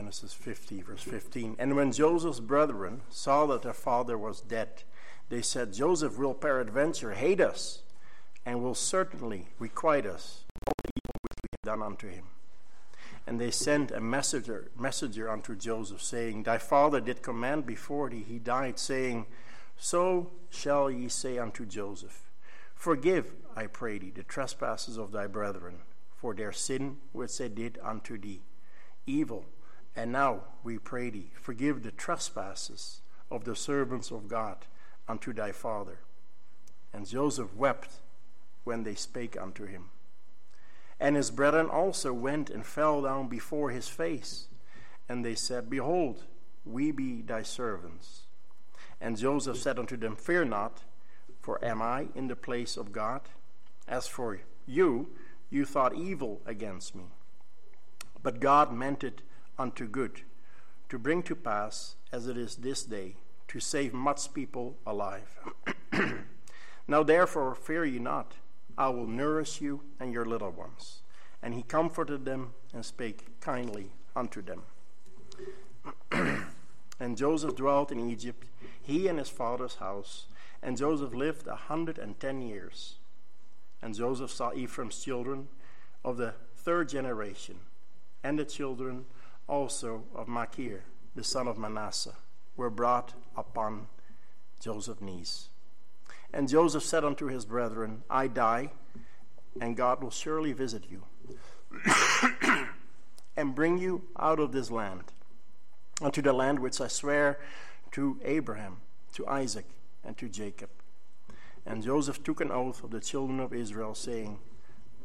Genesis 50, verse 15. And when Joseph's brethren saw that their father was dead, they said, Joseph will peradventure hate us, and will certainly requite us all the evil which we have done unto him. And they sent a messenger, messenger unto Joseph, saying, Thy father did command before thee, he died, saying, So shall ye say unto Joseph, Forgive, I pray thee, the trespasses of thy brethren, for their sin which they did unto thee, evil. And now, we pray thee, forgive the trespasses of the servants of God unto thy father. And Joseph wept when they spake unto him. And his brethren also went and fell down before his face. And they said, Behold, we be thy servants. And Joseph said unto them, Fear not, for am I in the place of God? As for you, you thought evil against me. But God meant it unto good, to bring to pass, as it is this day, to save much people alive. now therefore, fear ye not. I will nourish you and your little ones. And he comforted them and spake kindly unto them. and Joseph dwelt in Egypt, he and his father's house. And Joseph lived a hundred and ten years. And Joseph saw Ephraim's children of the third generation, and the children also of Machir, the son of Manasseh, were brought upon Joseph's knees. And Joseph said unto his brethren, I die, and God will surely visit you, and bring you out of this land, unto the land which I swear to Abraham, to Isaac, and to Jacob. And Joseph took an oath of the children of Israel, saying,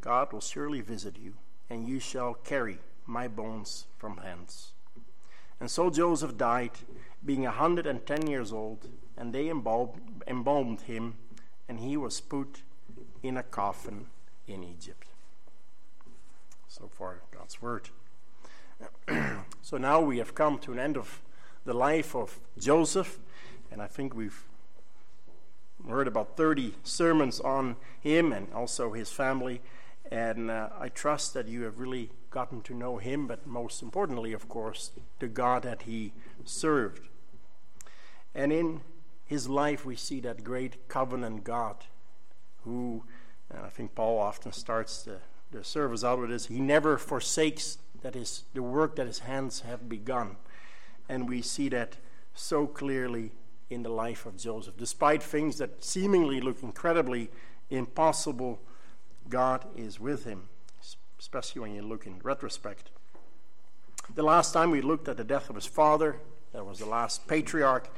God will surely visit you, and you shall carry my bones from hence. And so Joseph died, being a hundred and ten years old, and they embalmed, embalmed him, and he was put in a coffin in Egypt. So far, God's word. so now we have come to an end of the life of Joseph, and I think we've heard about 30 sermons on him and also his family. And uh, I trust that you have really gotten to know him, but most importantly, of course, the God that he served. And in his life, we see that great covenant God who, I think Paul often starts the, the service out with this, he never forsakes that is the work that his hands have begun. And we see that so clearly in the life of Joseph. Despite things that seemingly look incredibly impossible, God is with him, especially when you look in retrospect. The last time we looked at the death of his father, that was the last patriarch,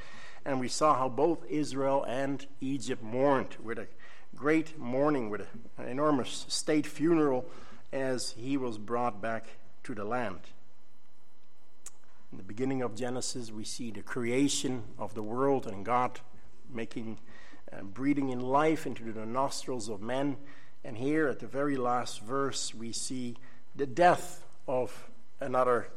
and we saw how both Israel and Egypt mourned with a great mourning, with an enormous state funeral as he was brought back to the land. In the beginning of Genesis, we see the creation of the world and God making, uh, breathing in life into the nostrils of men. And here at the very last verse, we see the death of another,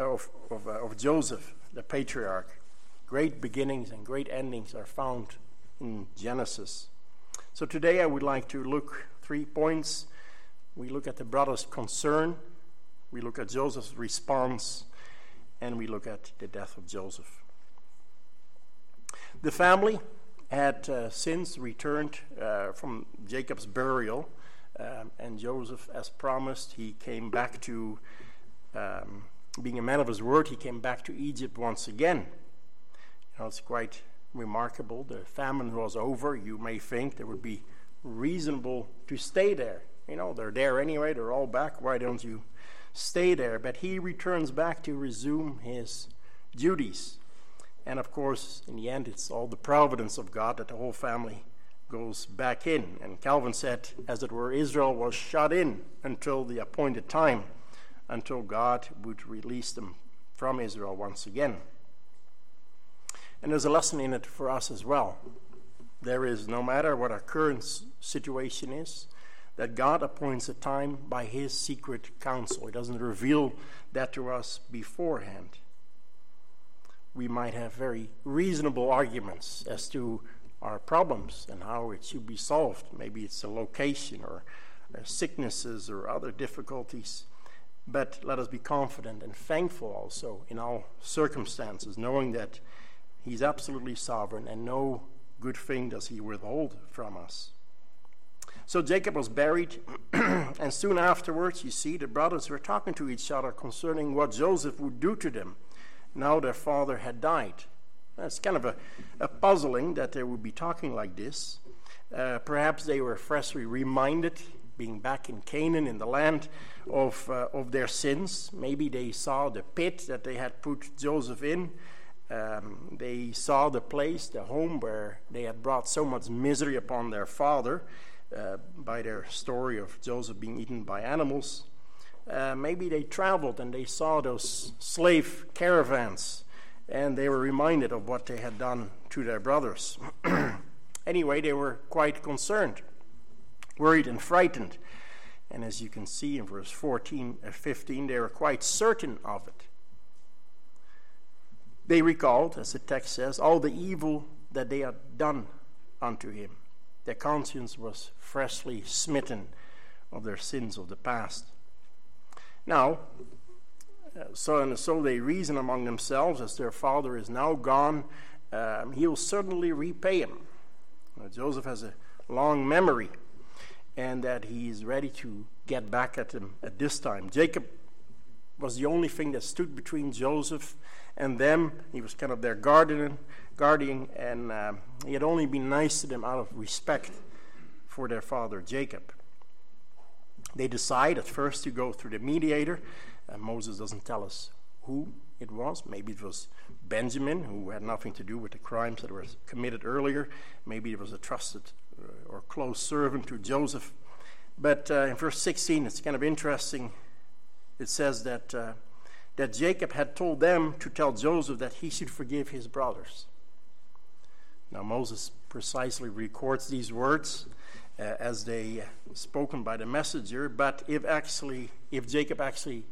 of, of, uh, of Joseph, the patriarch. Great beginnings and great endings are found in Genesis. So today I would like to look three points. We look at the brother's concern, we look at Joseph's response, and we look at the death of Joseph. The family had uh, since returned uh, from Jacob's burial, um, and Joseph, as promised, he came back to, um, being a man of his word, he came back to Egypt once again. You know, it's quite remarkable. The famine was over. You may think it would be reasonable to stay there. You know, they're there anyway, they're all back. Why don't you stay there? But he returns back to resume his duties. And of course, in the end, it's all the providence of God that the whole family goes back in. And Calvin said, as it were, Israel was shut in until the appointed time, until God would release them from Israel once again. And there's a lesson in it for us as well. There is, no matter what our current situation is, that God appoints a time by His secret counsel. He doesn't reveal that to us beforehand. We might have very reasonable arguments as to our problems and how it should be solved. Maybe it's a location or uh, sicknesses or other difficulties. But let us be confident and thankful also in all circumstances, knowing that He's absolutely sovereign and no good thing does He withhold from us. So Jacob was buried, and soon afterwards, you see, the brothers were talking to each other concerning what Joseph would do to them now their father had died. It's kind of a, a puzzling that they would be talking like this. Uh, perhaps they were freshly reminded, being back in Canaan, in the land, of, uh, of their sins. Maybe they saw the pit that they had put Joseph in. Um, they saw the place, the home where they had brought so much misery upon their father uh, by their story of Joseph being eaten by animals. Uh, maybe they traveled and they saw those slave caravans and they were reminded of what they had done to their brothers. anyway, they were quite concerned, worried, and frightened. And as you can see in verse 14 and uh, 15, they were quite certain of it. They recalled, as the text says, all the evil that they had done unto him. Their conscience was freshly smitten of their sins of the past. Now, uh, so and so they reason among themselves, as their father is now gone, um, he will certainly repay him. Uh, Joseph has a long memory, and that he is ready to get back at him at this time. Jacob was the only thing that stood between Joseph and them. He was kind of their guardian, guardian, and um, he had only been nice to them out of respect for their father Jacob. They decide at first to go through the mediator. Uh, Moses doesn't tell us who it was. Maybe it was Benjamin, who had nothing to do with the crimes that were committed earlier. Maybe it was a trusted uh, or close servant to Joseph. But uh, in verse 16, it's kind of interesting. It says that, uh, that Jacob had told them to tell Joseph that he should forgive his brothers. Now, Moses precisely records these words uh, as they spoken by the messenger. But if actually, if Jacob actually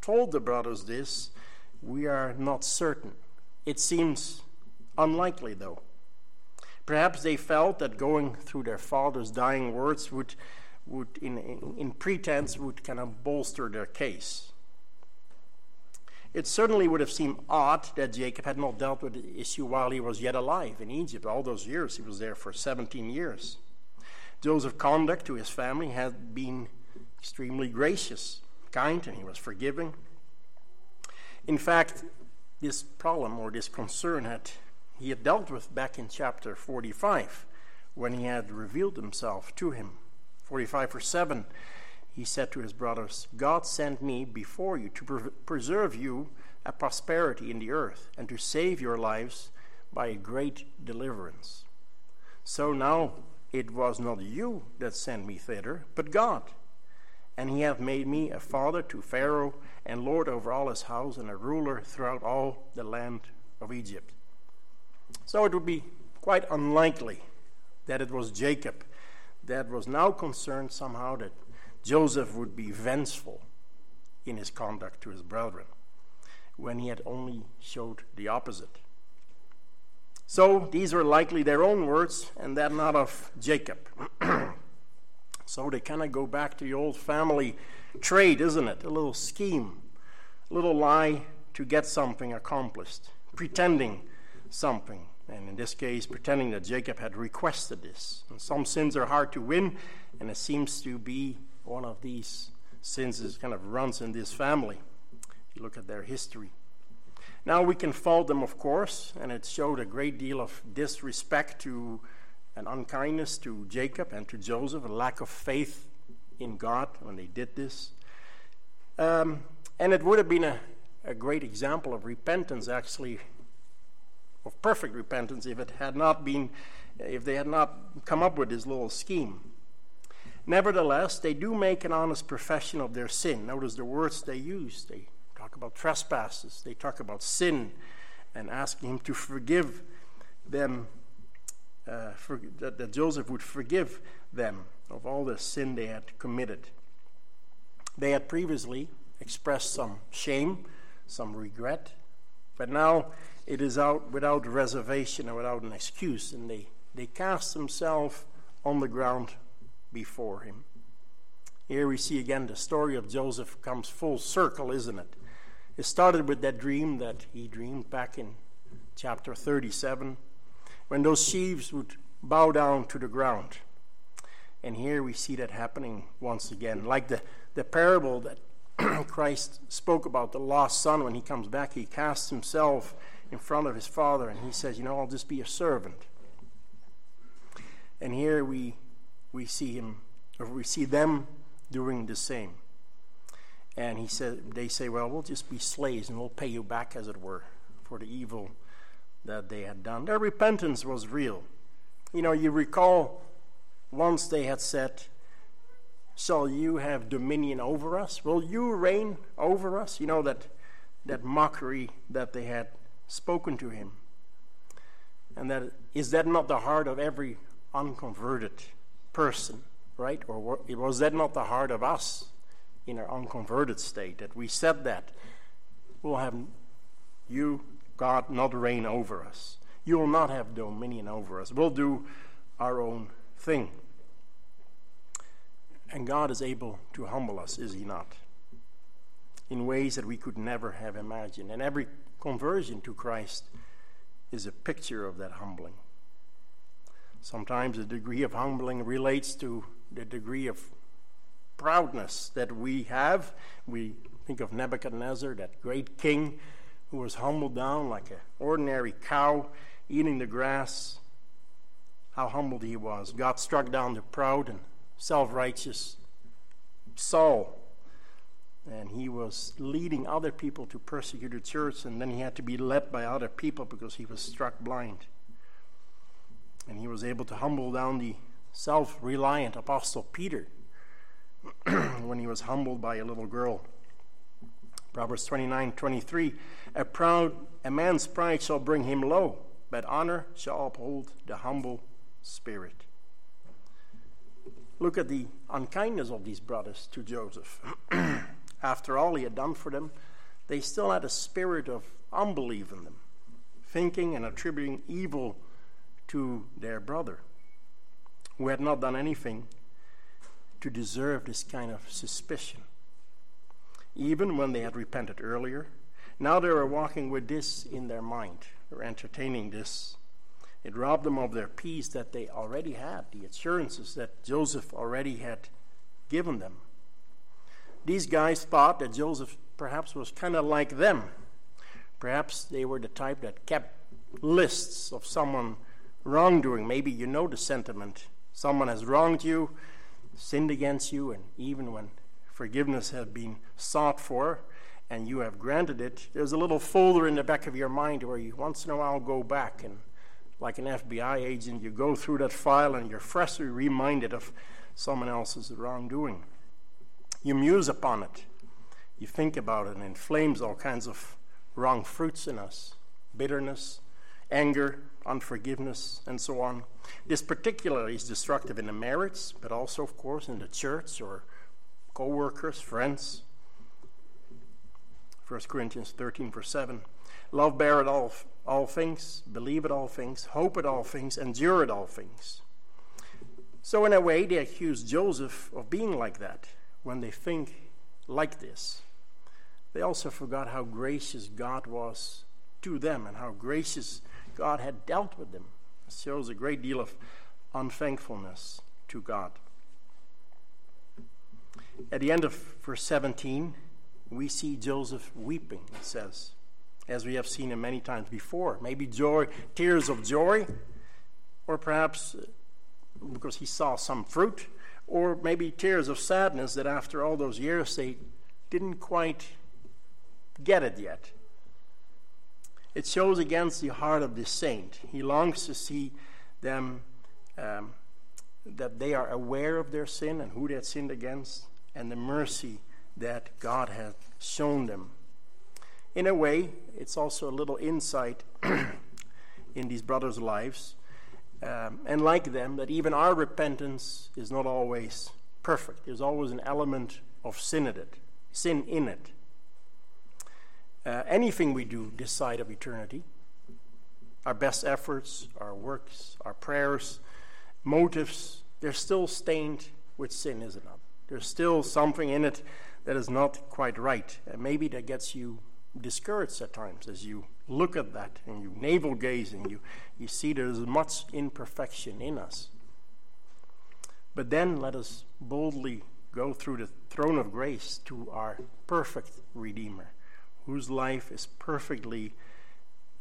told the brothers this, we are not certain. It seems unlikely, though. Perhaps they felt that going through their father's dying words would, would in, in, in pretense, would kind of bolster their case. It certainly would have seemed odd that Jacob had not dealt with the issue while he was yet alive in Egypt. All those years, he was there for 17 years. Joseph's conduct to his family had been extremely gracious, kind, and he was forgiving. In fact, this problem or this concern had he had dealt with back in chapter 45 when he had revealed himself to him. 45 verse 7 he said to his brothers, God sent me before you to pre- preserve you a prosperity in the earth and to save your lives by a great deliverance. So now it was not you that sent me thither, but God. And he hath made me a father to Pharaoh, and lord over all his house, and a ruler throughout all the land of Egypt. So it would be quite unlikely that it was Jacob that was now concerned somehow that Joseph would be vengeful in his conduct to his brethren, when he had only showed the opposite. So these were likely their own words and that not of Jacob. so they kind of go back to the old family trade, isn't it? A little scheme, a little lie to get something accomplished, pretending something. And in this case, pretending that Jacob had requested this. And some sins are hard to win, and it seems to be one of these sins that kind of runs in this family. You look at their history. Now we can fault them, of course, and it showed a great deal of disrespect to and unkindness to Jacob and to Joseph, a lack of faith in God when they did this. Um, and it would have been a, a great example of repentance, actually, of perfect repentance, if it had not been, if they had not come up with this little scheme. Nevertheless, they do make an honest profession of their sin. Notice the words they use. They talk about trespasses, they talk about sin, and asking him to forgive them, uh, for, that, that Joseph would forgive them of all the sin they had committed. They had previously expressed some shame, some regret, but now it is out without reservation and without an excuse, and they, they cast themselves on the ground before him. Here we see again the story of Joseph comes full circle, isn't it? It started with that dream that he dreamed back in chapter 37 when those sheaves would bow down to the ground. And here we see that happening once again. Like the, the parable that Christ spoke about the lost son when he comes back, he casts himself in front of his father and he says, You know, I'll just be a servant. And here we, we see him, or we see them doing the same. And he said, they say, Well, we'll just be slaves and we'll pay you back, as it were, for the evil that they had done. Their repentance was real. You know, you recall once they had said, Shall you have dominion over us? Will you reign over us? You know, that, that mockery that they had spoken to him. And that is that not the heart of every unconverted person, right? Or was that not the heart of us in our unconverted state that we said that? We'll have you, God, not reign over us. You will not have dominion over us. We'll do our own thing. And God is able to humble us, is He not? In ways that we could never have imagined. And every conversion to Christ is a picture of that humbling. Sometimes the degree of humbling relates to the degree of proudness that we have. We think of Nebuchadnezzar, that great king who was humbled down like an ordinary cow eating the grass. How humbled he was. God struck down the proud and self righteous Saul. And he was leading other people to persecute the church, and then he had to be led by other people because he was struck blind. And he was able to humble down the self reliant Apostle Peter when he was humbled by a little girl. Proverbs 29 23 A proud a man's pride shall bring him low, but honor shall uphold the humble spirit. Look at the unkindness of these brothers to Joseph. After all he had done for them, they still had a spirit of unbelief in them, thinking and attributing evil to their brother, who had not done anything to deserve this kind of suspicion. Even when they had repented earlier, now they were walking with this in their mind, or entertaining this it robbed them of their peace that they already had, the assurances that Joseph already had given them. These guys thought that Joseph perhaps was kind of like them. Perhaps they were the type that kept lists of someone wrongdoing. Maybe you know the sentiment. Someone has wronged you, sinned against you, and even when forgiveness has been sought for and you have granted it, there's a little folder in the back of your mind where you once in a while go back and like an FBI agent, you go through that file and you're freshly reminded of someone else's wrongdoing. You muse upon it, you think about it, and it inflames all kinds of wrong fruits in us bitterness, anger, unforgiveness, and so on. This particularly is destructive in the marriage, but also, of course, in the church or co workers, friends. 1 Corinthians 13, verse 7. Love bear beareth all, all things, believe at all things, hope at all things, endure at all things. So, in a way, they accuse Joseph of being like that when they think like this. They also forgot how gracious God was to them and how gracious God had dealt with them. Shows a great deal of unthankfulness to God. At the end of verse 17, we see Joseph weeping, it says as we have seen him many times before. Maybe joy, tears of joy, or perhaps uh, because he saw some fruit, or maybe tears of sadness that after all those years they didn't quite get it yet. It shows against the heart of the saint. He longs to see them um, that they are aware of their sin and who they had sinned against, and the mercy that God has shown them in a way, it's also a little insight in these brothers' lives. Um, and like them, that even our repentance is not always perfect. There's always an element of sin in it. Sin in it. Uh, anything we do this side of eternity, our best efforts, our works, our prayers, motives, they're still stained with sin, isn't it? There's still something in it that is not quite right. And maybe that gets you discouraged at times as you look at that and you navel gaze and you, you see there's much imperfection in us. But then let us boldly go through the throne of grace to our perfect Redeemer, whose life is perfectly,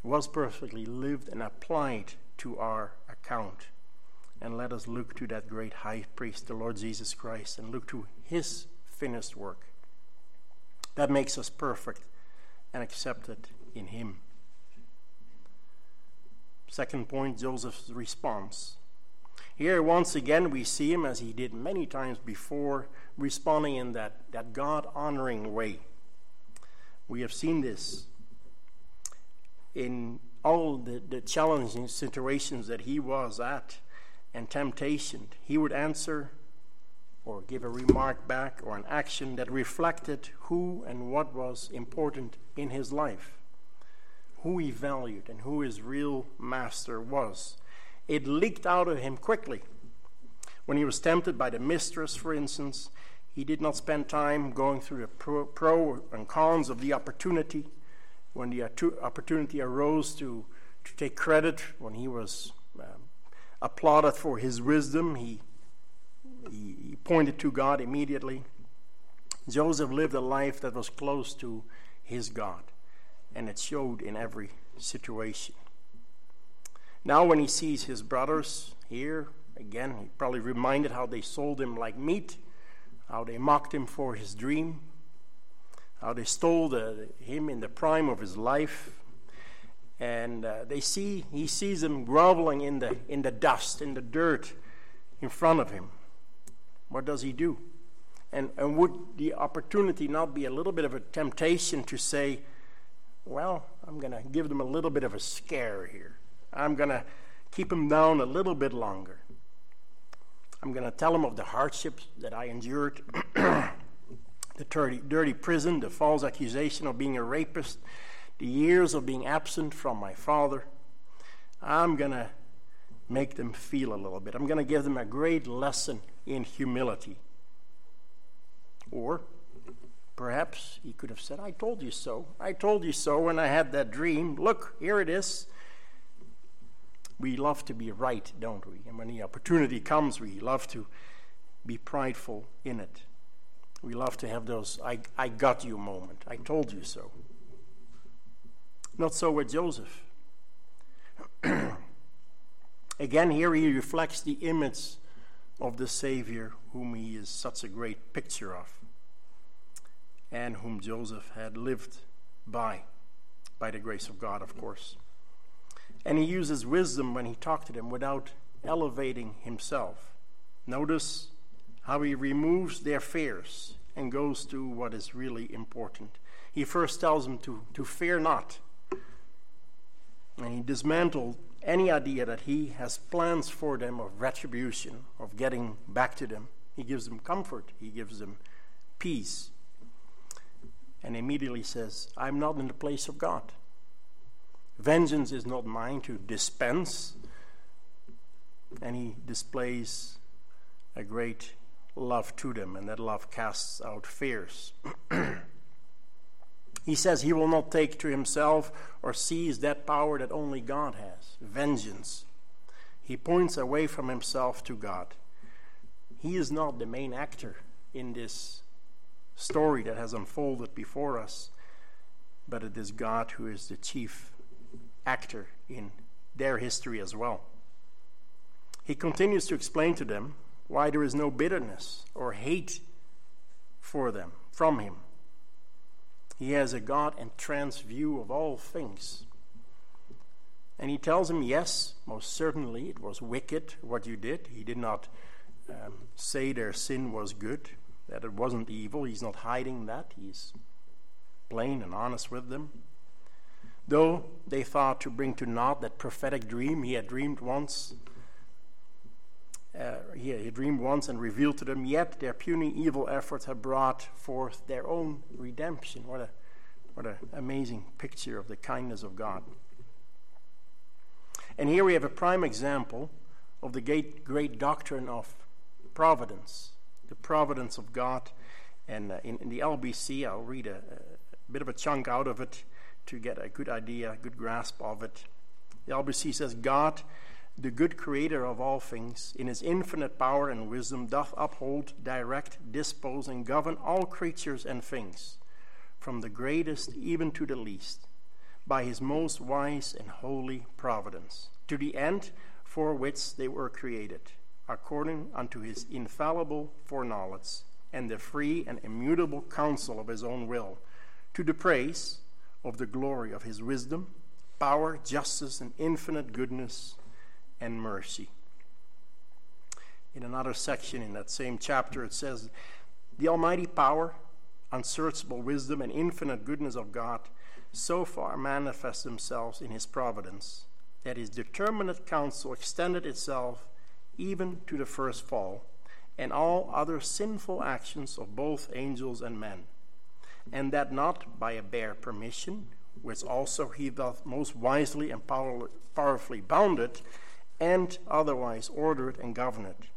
was perfectly lived and applied to our account. And let us look to that great high priest, the Lord Jesus Christ, and look to his finished work. That makes us perfect and accepted in him. Second point Joseph's response. Here, once again, we see him, as he did many times before, responding in that, that God honoring way. We have seen this in all the, the challenging situations that he was at and temptation. He would answer or give a remark back or an action that reflected who and what was important in his life, who he valued, and who his real master was. It leaked out of him quickly. When he was tempted by the mistress, for instance, he did not spend time going through the pro, pro and cons of the opportunity. When the opportunity arose to, to take credit, when he was um, applauded for his wisdom, he, he, he pointed to God immediately. Joseph lived a life that was close to his God, and it showed in every situation. Now, when he sees his brothers here, again, he probably reminded how they sold him like meat, how they mocked him for his dream, how they stole the, him in the prime of his life. And uh, they see, he sees them groveling in the, in the dust, in the dirt in front of him. What does he do? And, and would the opportunity not be a little bit of a temptation to say, well, I'm going to give them a little bit of a scare here? I'm going to keep him down a little bit longer. I'm going to tell them of the hardships that I endured the dirty, dirty prison, the false accusation of being a rapist, the years of being absent from my father. I'm going to make them feel a little bit. I'm going to give them a great lesson in humility. Or perhaps he could have said, I told you so. I told you so when I had that dream. Look, here it is we love to be right, don't we? And when the opportunity comes, we love to be prideful in it. We love to have those I, I got you moment. I told you so. Not so with Joseph. Again, here he reflects the image of the Savior, whom he is such a great picture of, and whom Joseph had lived by, by the grace of God, of course. And he uses wisdom when he talked to them without elevating himself. Notice how he removes their fears and goes to what is really important. He first tells them to, to fear not. And he dismantled any idea that he has plans for them of retribution, of getting back to them. He gives them comfort, he gives them peace. And immediately says, I'm not in the place of God. Vengeance is not mine to dispense. And he displays a great love to them, and that love casts out fears. he says he will not take to himself or seize that power that only God has vengeance. He points away from himself to God. He is not the main actor in this story that has unfolded before us, but it is God who is the chief actor in their history as well. He continues to explain to them why there is no bitterness or hate for them from him. He has a God and entranced view of all things. And he tells them, yes, most certainly it was wicked what you did. He did not um, say their sin was good, that it wasn't evil. He's not hiding that. He's plain and honest with them. Though they thought to bring to naught that prophetic dream he had dreamed once, uh, he, he dreamed once and revealed to them, yet their puny evil efforts have brought forth their own redemption. What a what an amazing picture of the kindness of God. And here we have a prime example of the great, great doctrine of providence. the providence of God. And uh, in, in, the LBC, I'll read a, a bit of a chunk out of it to get a good idea, a good grasp of it. The LBC says, God, the good creator of all things, in his infinite power and wisdom, doth uphold, direct, dispose, and govern all creatures and things, from the greatest even to the least, by his most wise and holy providence, to the end for which they were created, according unto his infallible foreknowledge, and the free and immutable counsel of his own will, to the praise of the glory of his wisdom, power, justice, and infinite goodness and mercy. In another section in that same chapter, it says, The almighty power, unsearchable wisdom, and infinite goodness of God so far manifest themselves in his providence that his determinate counsel extended itself even to the first fall and all other sinful actions of both angels and men and that not by a bare permission, which also he doth most wisely and power, powerfully it, and otherwise ordered and governed.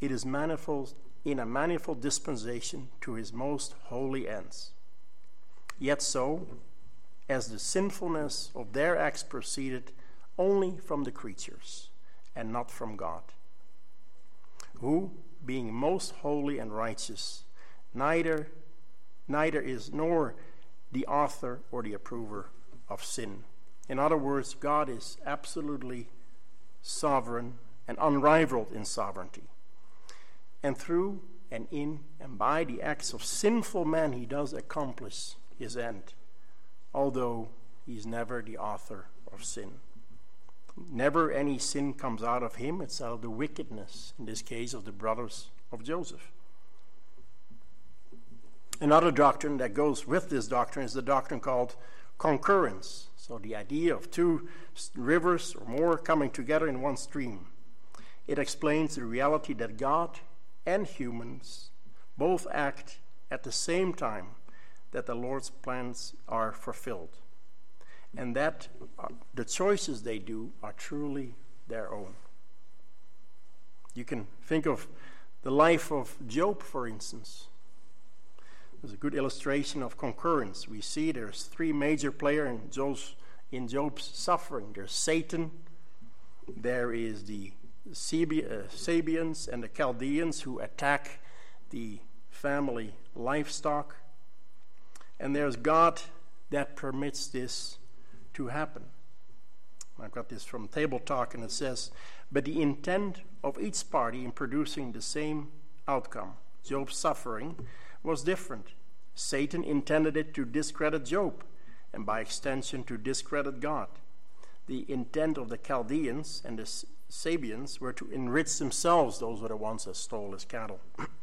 It is manifold in a manifold dispensation to his most holy ends. Yet so, as the sinfulness of their acts proceeded only from the creatures, and not from God, who, being most holy and righteous, neither neither is nor the author or the approver of sin. In other words, God is absolutely sovereign and unrivaled in sovereignty. And through and in and by the acts of sinful men, he does accomplish his end, although he is never the author of sin. Never any sin comes out of him, it's out of the wickedness, in this case, of the brothers of Joseph. Another doctrine that goes with this doctrine is the doctrine called concurrence. So, the idea of two rivers or more coming together in one stream. It explains the reality that God and humans both act at the same time that the Lord's plans are fulfilled, and that uh, the choices they do are truly their own. You can think of the life of Job, for instance. There's a good illustration of concurrence. We see there's three major players in Job's, in Job's suffering. There's Satan, there is the uh, Sabeans and the Chaldeans who attack the family livestock, and there's God that permits this to happen. I've got this from Table Talk, and it says, But the intent of each party in producing the same outcome, Job's suffering, was different. Satan intended it to discredit Job, and by extension to discredit God. The intent of the Chaldeans and the Sabeans were to enrich themselves, those were the ones that stole his cattle.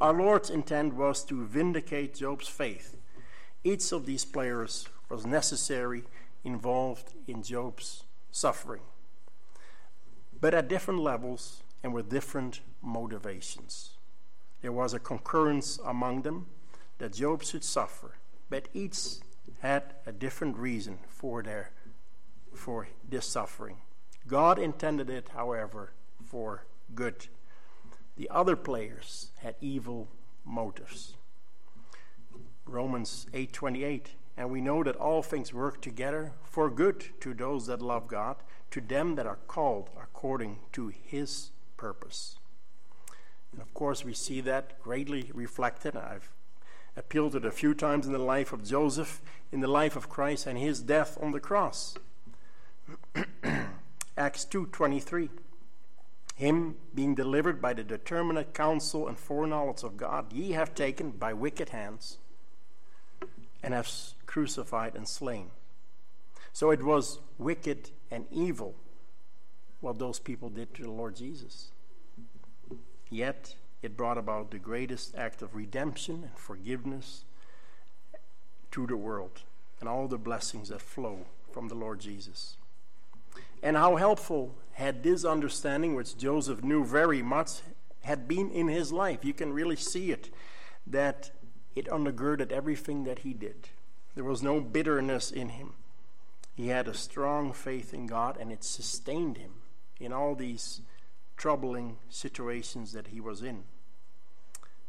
Our Lord's intent was to vindicate Job's faith. Each of these players was necessary, involved in Job's suffering, but at different levels and with different motivations. There was a concurrence among them that Job should suffer, but each had a different reason for their for this suffering. God intended it, however, for good. The other players had evil motives. Romans 8:28 and we know that all things work together for good to those that love God, to them that are called according to his purpose. And of course, we see that greatly reflected. I've appealed to it a few times in the life of Joseph, in the life of Christ, and his death on the cross. Acts 2:23 Him being delivered by the determinate counsel and foreknowledge of God ye have taken by wicked hands and have crucified and slain. So it was wicked and evil what those people did to the Lord Jesus. Yet it brought about the greatest act of redemption and forgiveness to the world and all the blessings that flow from the Lord Jesus. And how helpful had this understanding, which Joseph knew very much, had been in his life. You can really see it, that it undergirded everything that he did. There was no bitterness in him. He had a strong faith in God, and it sustained him in all these troubling situations that he was in.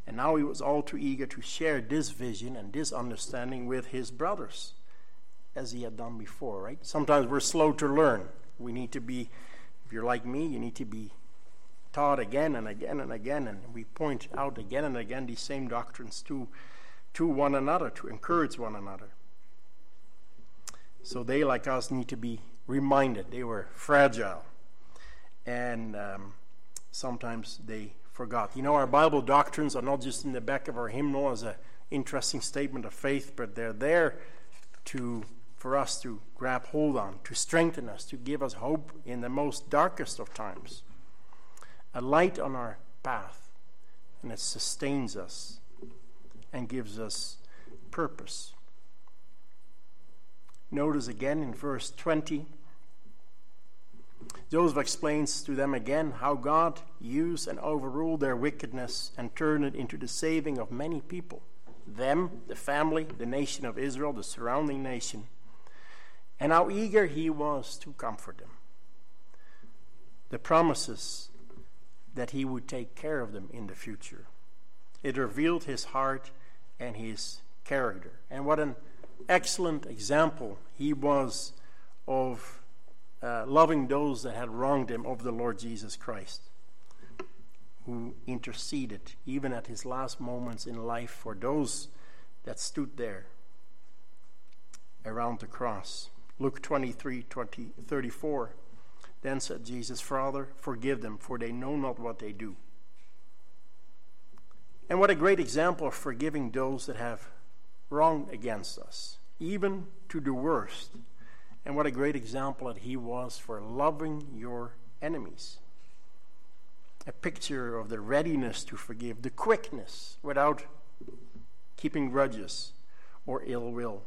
And now he was all too eager to share this vision and this understanding with his brothers, as he had done before, right? Sometimes we're slow to learn. We need to be, if you're like me, you need to be taught again and again and again, and we point out again and again these same doctrines to, to one another, to encourage one another. So they, like us, need to be reminded they were fragile. And um, sometimes they forgot. You know, our Bible doctrines are not just in the back of our hymnal as an interesting statement of faith, but they're there to for us to grab hold on, to strengthen us, to give us hope in the most darkest of times. A light on our path, and it sustains us and gives us purpose. Notice again in verse 20 Joseph explains to them again how God used and overruled their wickedness and turned it into the saving of many people them, the family, the nation of Israel, the surrounding nation, and how eager he was to comfort them. The promises that he would take care of them in the future. It revealed his heart and his character. And what an excellent example he was of uh, loving those that had wronged him of the Lord Jesus Christ, who interceded even at his last moments in life for those that stood there around the cross. Luke 23 20, 34. Then said Jesus, Father, forgive them, for they know not what they do. And what a great example of forgiving those that have wronged against us, even to the worst. And what a great example that he was for loving your enemies. A picture of the readiness to forgive, the quickness without keeping grudges or ill will.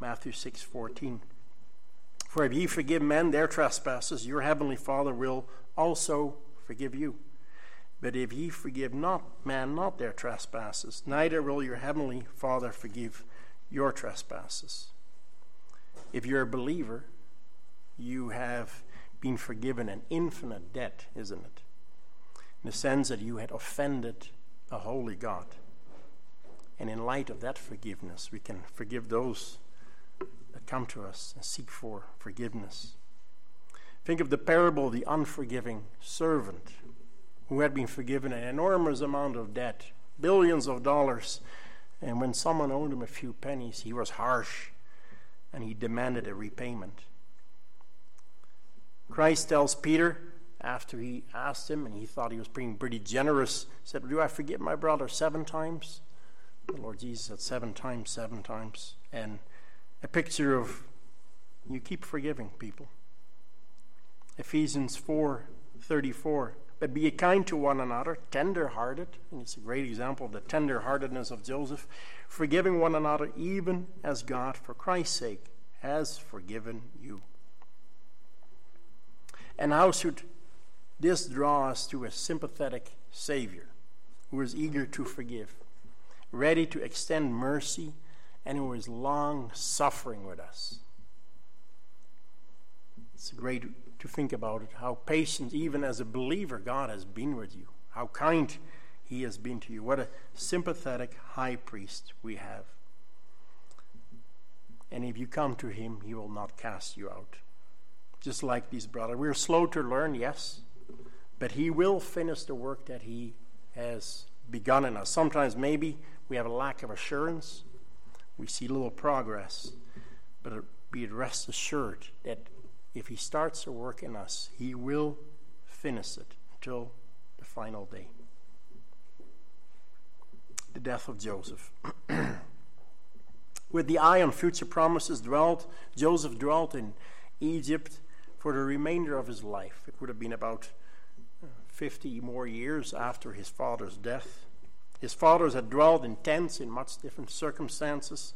Matthew 6:14 For if ye forgive men their trespasses your heavenly Father will also forgive you. But if ye forgive not man not their trespasses neither will your heavenly Father forgive your trespasses. If you're a believer, you have been forgiven an infinite debt, isn't it? In the sense that you had offended a holy God. And in light of that forgiveness, we can forgive those that come to us and seek for forgiveness. Think of the parable of the unforgiving servant who had been forgiven an enormous amount of debt, billions of dollars. And when someone owed him a few pennies, he was harsh and he demanded a repayment. Christ tells Peter, after he asked him, and he thought he was being pretty generous, said, Do I forgive my brother seven times? The Lord Jesus said, Seven times, seven times. And a picture of you keep forgiving people. Ephesians 4 34. But be kind to one another, tender hearted. And it's a great example of the tender heartedness of Joseph forgiving one another, even as God, for Christ's sake, has forgiven you. And how should this draw us to a sympathetic Savior who is eager to forgive, ready to extend mercy, and who is long suffering with us? It's great to think about it, how patient, even as a believer, God has been with you, how kind he has been to you. What a sympathetic high priest we have. And if you come to him, he will not cast you out. Just like these brothers. We're slow to learn, yes, but he will finish the work that he has begun in us. Sometimes maybe we have a lack of assurance, we see little progress, but be it rest assured that if he starts a work in us, he will finish it until the final day the death of Joseph. With the eye on future promises dwelt, Joseph dwelt in Egypt for the remainder of his life. It would have been about uh, 50 more years after his father's death. His fathers had dwelled in tents in much different circumstances,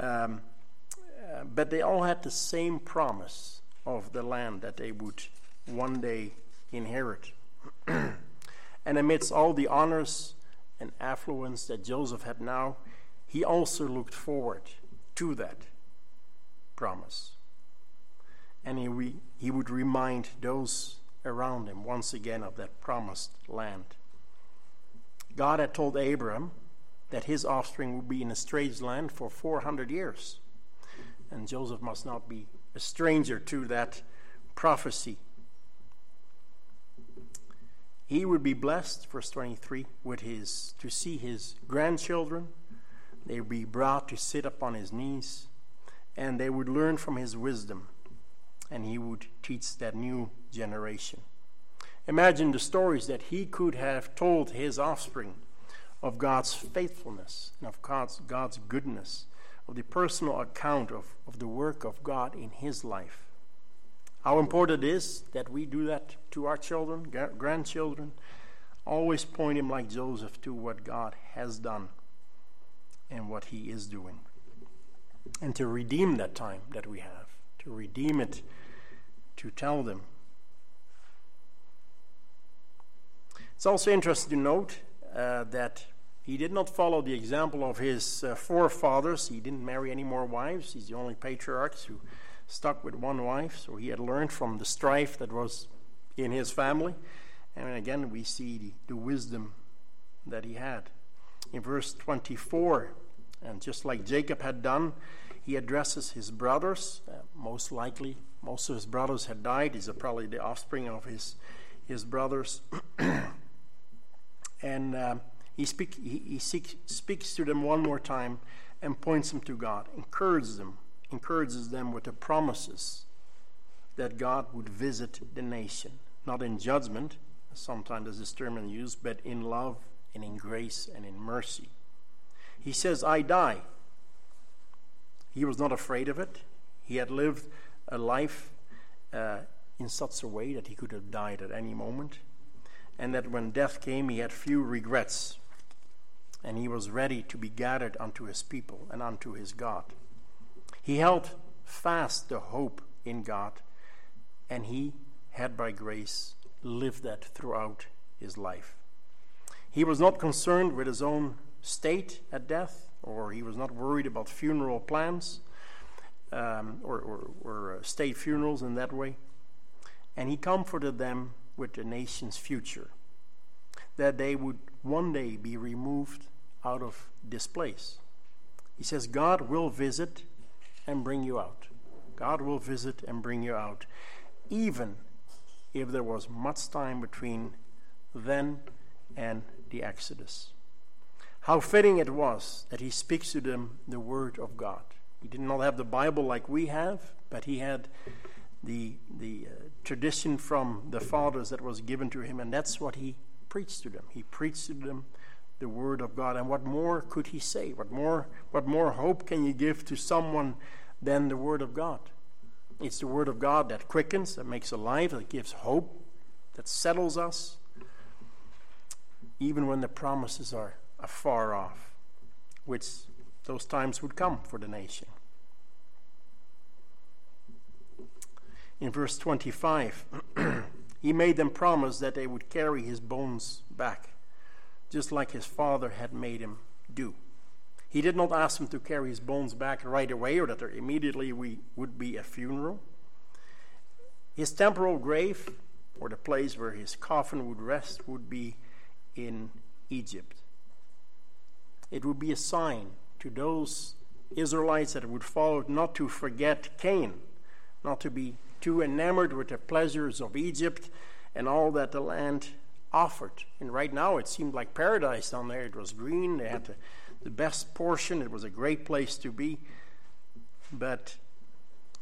um, uh, but they all had the same promise of the land that they would one day inherit. and amidst all the honors and affluence that Joseph had now, he also looked forward to that promise. And he, re, he would remind those around him once again of that promised land. God had told Abraham that his offspring would be in a strange land for 400 years. And Joseph must not be a stranger to that prophecy. He would be blessed, verse 23, with his to see his grandchildren. They would be brought to sit upon his knees, and they would learn from his wisdom, and he would teach that new generation. Imagine the stories that he could have told his offspring of God's faithfulness and of God's, God's goodness, of the personal account of, of the work of God in his life. How important it is that we do that to our children, grandchildren. Always point him like Joseph to what God has done and what he is doing. And to redeem that time that we have, to redeem it, to tell them. It's also interesting to note uh, that he did not follow the example of his uh, forefathers. He didn't marry any more wives. He's the only patriarch who stuck with one wife, so he had learned from the strife that was in his family. And again, we see the, the wisdom that he had. In verse 24, and just like Jacob had done, he addresses his brothers. Uh, most likely, most of his brothers had died. These are probably the offspring of his, his brothers. and uh, he, speak, he, he seek, speaks to them one more time and points them to God, encourages them encourages them with the promises that God would visit the nation, not in judgment, sometimes as this term is used, but in love and in grace and in mercy. He says, I die. He was not afraid of it. He had lived a life uh, in such a way that he could have died at any moment, and that when death came, he had few regrets, and he was ready to be gathered unto his people and unto his God. He held fast the hope in God, and he had by grace lived that throughout his life. He was not concerned with his own state at death, or he was not worried about funeral plans um, or, or, or uh, state funerals in that way. And he comforted them with the nation's future, that they would one day be removed out of this place. He says, God will visit and bring you out. God will visit and bring you out, even if there was much time between then and the Exodus. How fitting it was that he speaks to them the Word of God. He did not have the Bible like we have, but he had the, the uh, tradition from the fathers that was given to him, and that's what he preached to them. He preached to them the word of God. And what more could he say? What more, what more hope can you give to someone than the word of God? It's the word of God that quickens, that makes alive, that gives hope, that settles us, even when the promises are, are far off, which those times would come for the nation. In verse 25, he made them promise that they would carry his bones back just like his father had made him do. He did not ask him to carry his bones back right away or that there immediately we would be a funeral. His temporal grave, or the place where his coffin would rest, would be in Egypt. It would be a sign to those Israelites that would follow not to forget Canaan, not to be too enamored with the pleasures of Egypt and all that the land offered. And right now it seemed like paradise down there. It was green, they had the, the best portion, it was a great place to be. But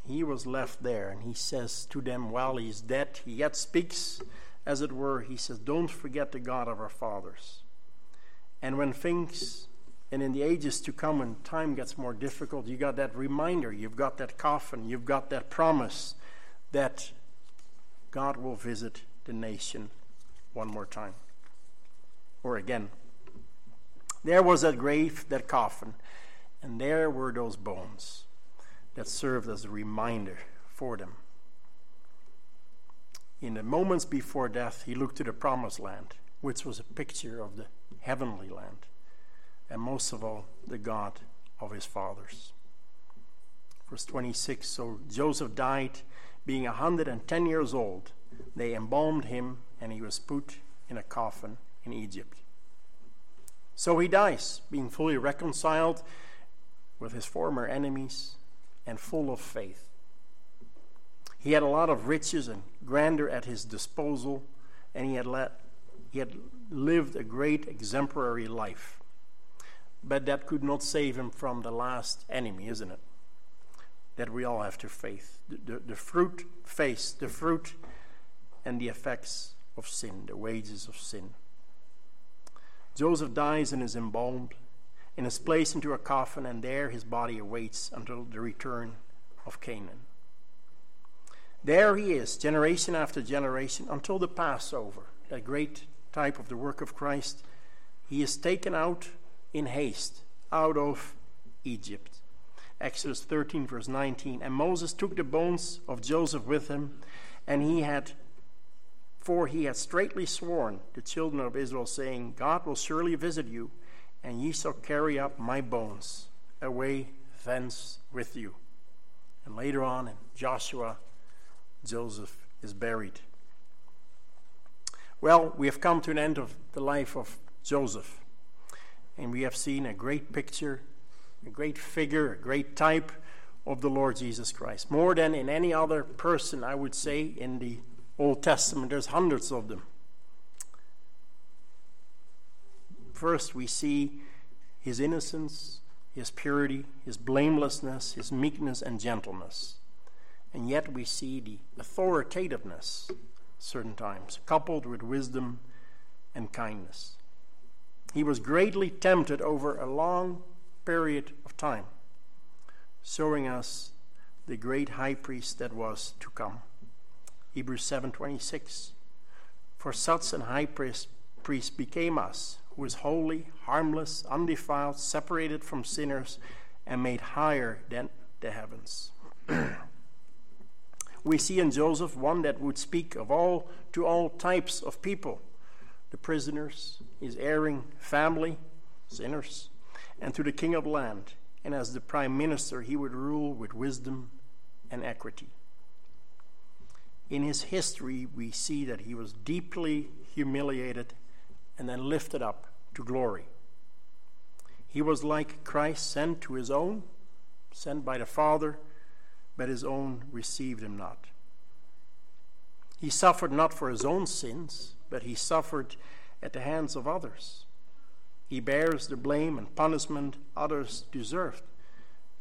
he was left there, and he says to them while he's dead, he yet speaks, as it were, he says, Don't forget the God of our fathers. And when things, and in the ages to come, when time gets more difficult, you got that reminder, you've got that coffin, you've got that promise that God will visit the nation one more time. Or again. There was that grave, that coffin, and there were those bones that served as a reminder for them. In the moments before death, he looked to the promised land, which was a picture of the heavenly land, and most of all, the God of his fathers. Verse 26 So Joseph died, being a 110 years old they embalmed him, and he was put in a coffin in Egypt. So he dies, being fully reconciled with his former enemies and full of faith. He had a lot of riches and grandeur at his disposal, and he had, let, he had lived a great exemplary life. But that could not save him from the last enemy, isn't it? That we all have to face. The, the, the fruit face, the fruit and the effects of sin, the wages of sin. Joseph dies and is embalmed and is placed into a coffin, and there his body awaits until the return of Canaan. There he is, generation after generation, until the Passover, that great type of the work of Christ. He is taken out in haste out of Egypt. Exodus 13, verse 19. And Moses took the bones of Joseph with him, and he had for he had straitly sworn the children of Israel, saying, God will surely visit you, and ye shall carry up my bones away thence with you. And later on in Joshua, Joseph is buried. Well, we have come to an end of the life of Joseph, and we have seen a great picture, a great figure, a great type of the Lord Jesus Christ. More than in any other person, I would say, in the Old Testament, there's hundreds of them. First, we see his innocence, his purity, his blamelessness, his meekness, and gentleness. And yet, we see the authoritativeness certain times, coupled with wisdom and kindness. He was greatly tempted over a long period of time, showing us the great high priest that was to come. Hebrews 7:26 For such an high priest, became us who is holy, harmless, undefiled, separated from sinners and made higher than the heavens. we see in Joseph one that would speak of all to all types of people the prisoners, his erring family, sinners, and to the king of land. And as the prime minister, he would rule with wisdom and equity in his history, we see that he was deeply humiliated and then lifted up to glory. He was like Christ sent to his own, sent by the Father, but his own received him not. He suffered not for his own sins, but he suffered at the hands of others. He bears the blame and punishment others deserved.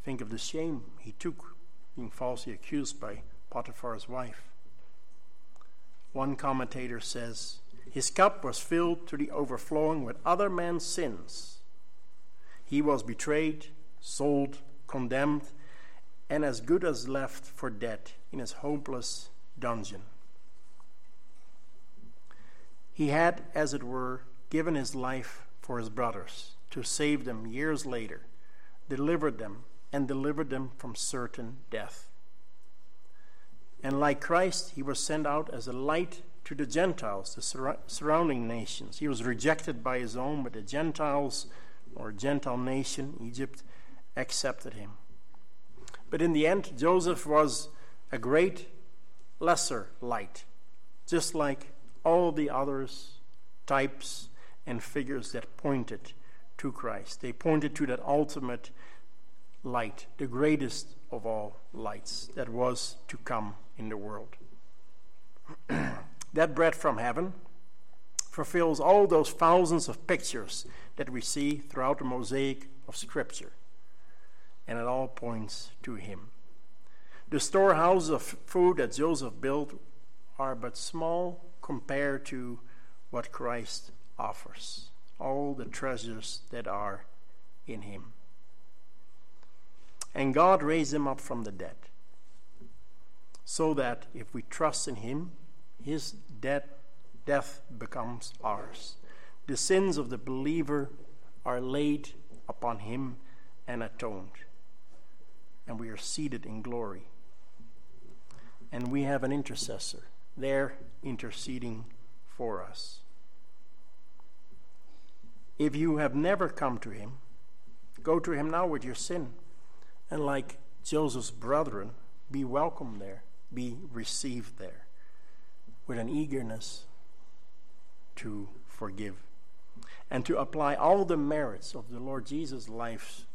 Think of the shame he took being falsely accused by Potiphar's wife. One commentator says, His cup was filled to the overflowing with other men's sins. He was betrayed, sold, condemned, and as good as left for dead in his hopeless dungeon. He had, as it were, given his life for his brothers to save them years later, delivered them, and delivered them from certain death. And like Christ, he was sent out as a light to the Gentiles, the sur- surrounding nations. He was rejected by his own, but the Gentiles, or Gentile nation, Egypt, accepted him. But in the end, Joseph was a great lesser light, just like all the others, types and figures that pointed to Christ. They pointed to that ultimate light, the greatest of all lights that was to come in the world. that bread from heaven fulfills all those thousands of pictures that we see throughout the mosaic of Scripture, and it all points to Him. The storehouses of food that Joseph built are but small compared to what Christ offers, all the treasures that are in Him. And God raised him up from the dead. So that if we trust in him, his death, death becomes ours. The sins of the believer are laid upon him and atoned. And we are seated in glory. And we have an intercessor there interceding for us. If you have never come to him, go to him now with your sin and like Joseph's brethren, be welcome there, be received there. with an eagerness to forgive and to apply all the merits of the Lord Jesus' life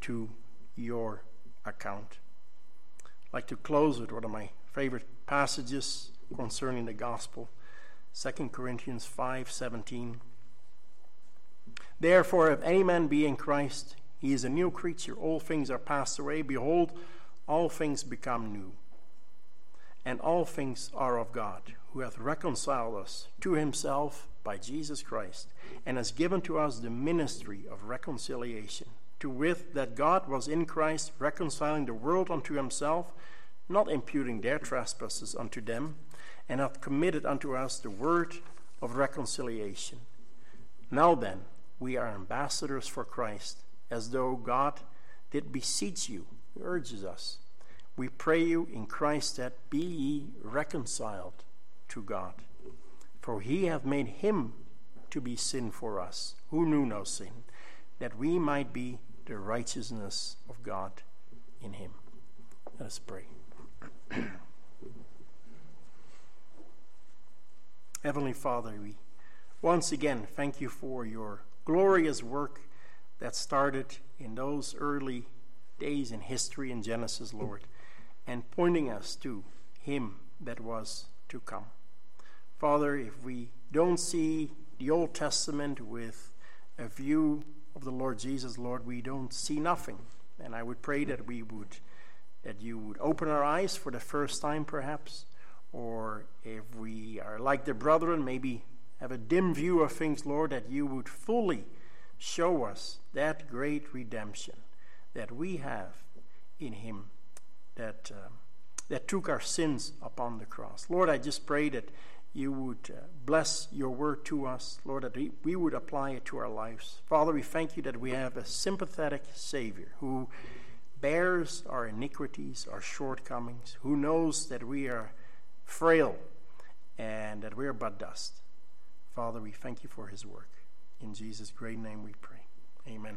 to your account. I'd like to close with one of my favorite passages concerning the gospel 2 Corinthians 5:17 Therefore if any man be in Christ he is a new creature all things are passed away behold all things become new and all things are of God who hath reconciled us to himself by Jesus Christ and has given to us the ministry of reconciliation to wit that God was in Christ reconciling the world unto himself not imputing their trespasses unto them and hath committed unto us the word of reconciliation. Now then we are ambassadors for Christ as though God did beseech you he urges us we pray you in Christ that be ye reconciled to God. For he hath made him to be sin for us, who knew no sin, that we might be the righteousness of God in him. Let us pray. Heavenly Father, we once again thank you for your glorious work that started in those early days in history in Genesis, Lord and pointing us to Him that was to come. Father, if we don't see the Old Testament with a view of the Lord Jesus, Lord, we don't see nothing. And I would pray that we would, that you would open our eyes for the first time, perhaps, or if we are like the brethren, maybe have a dim view of things, Lord, that you would fully show us that great redemption that we have in Him that, uh, that took our sins upon the cross. Lord, I just pray that you would uh, bless your word to us, Lord, that we, we would apply it to our lives. Father, we thank you that we have a sympathetic Savior who bears our iniquities, our shortcomings, who knows that we are frail and that we are but dust. Father, we thank you for his work. In Jesus' great name we pray. Amen.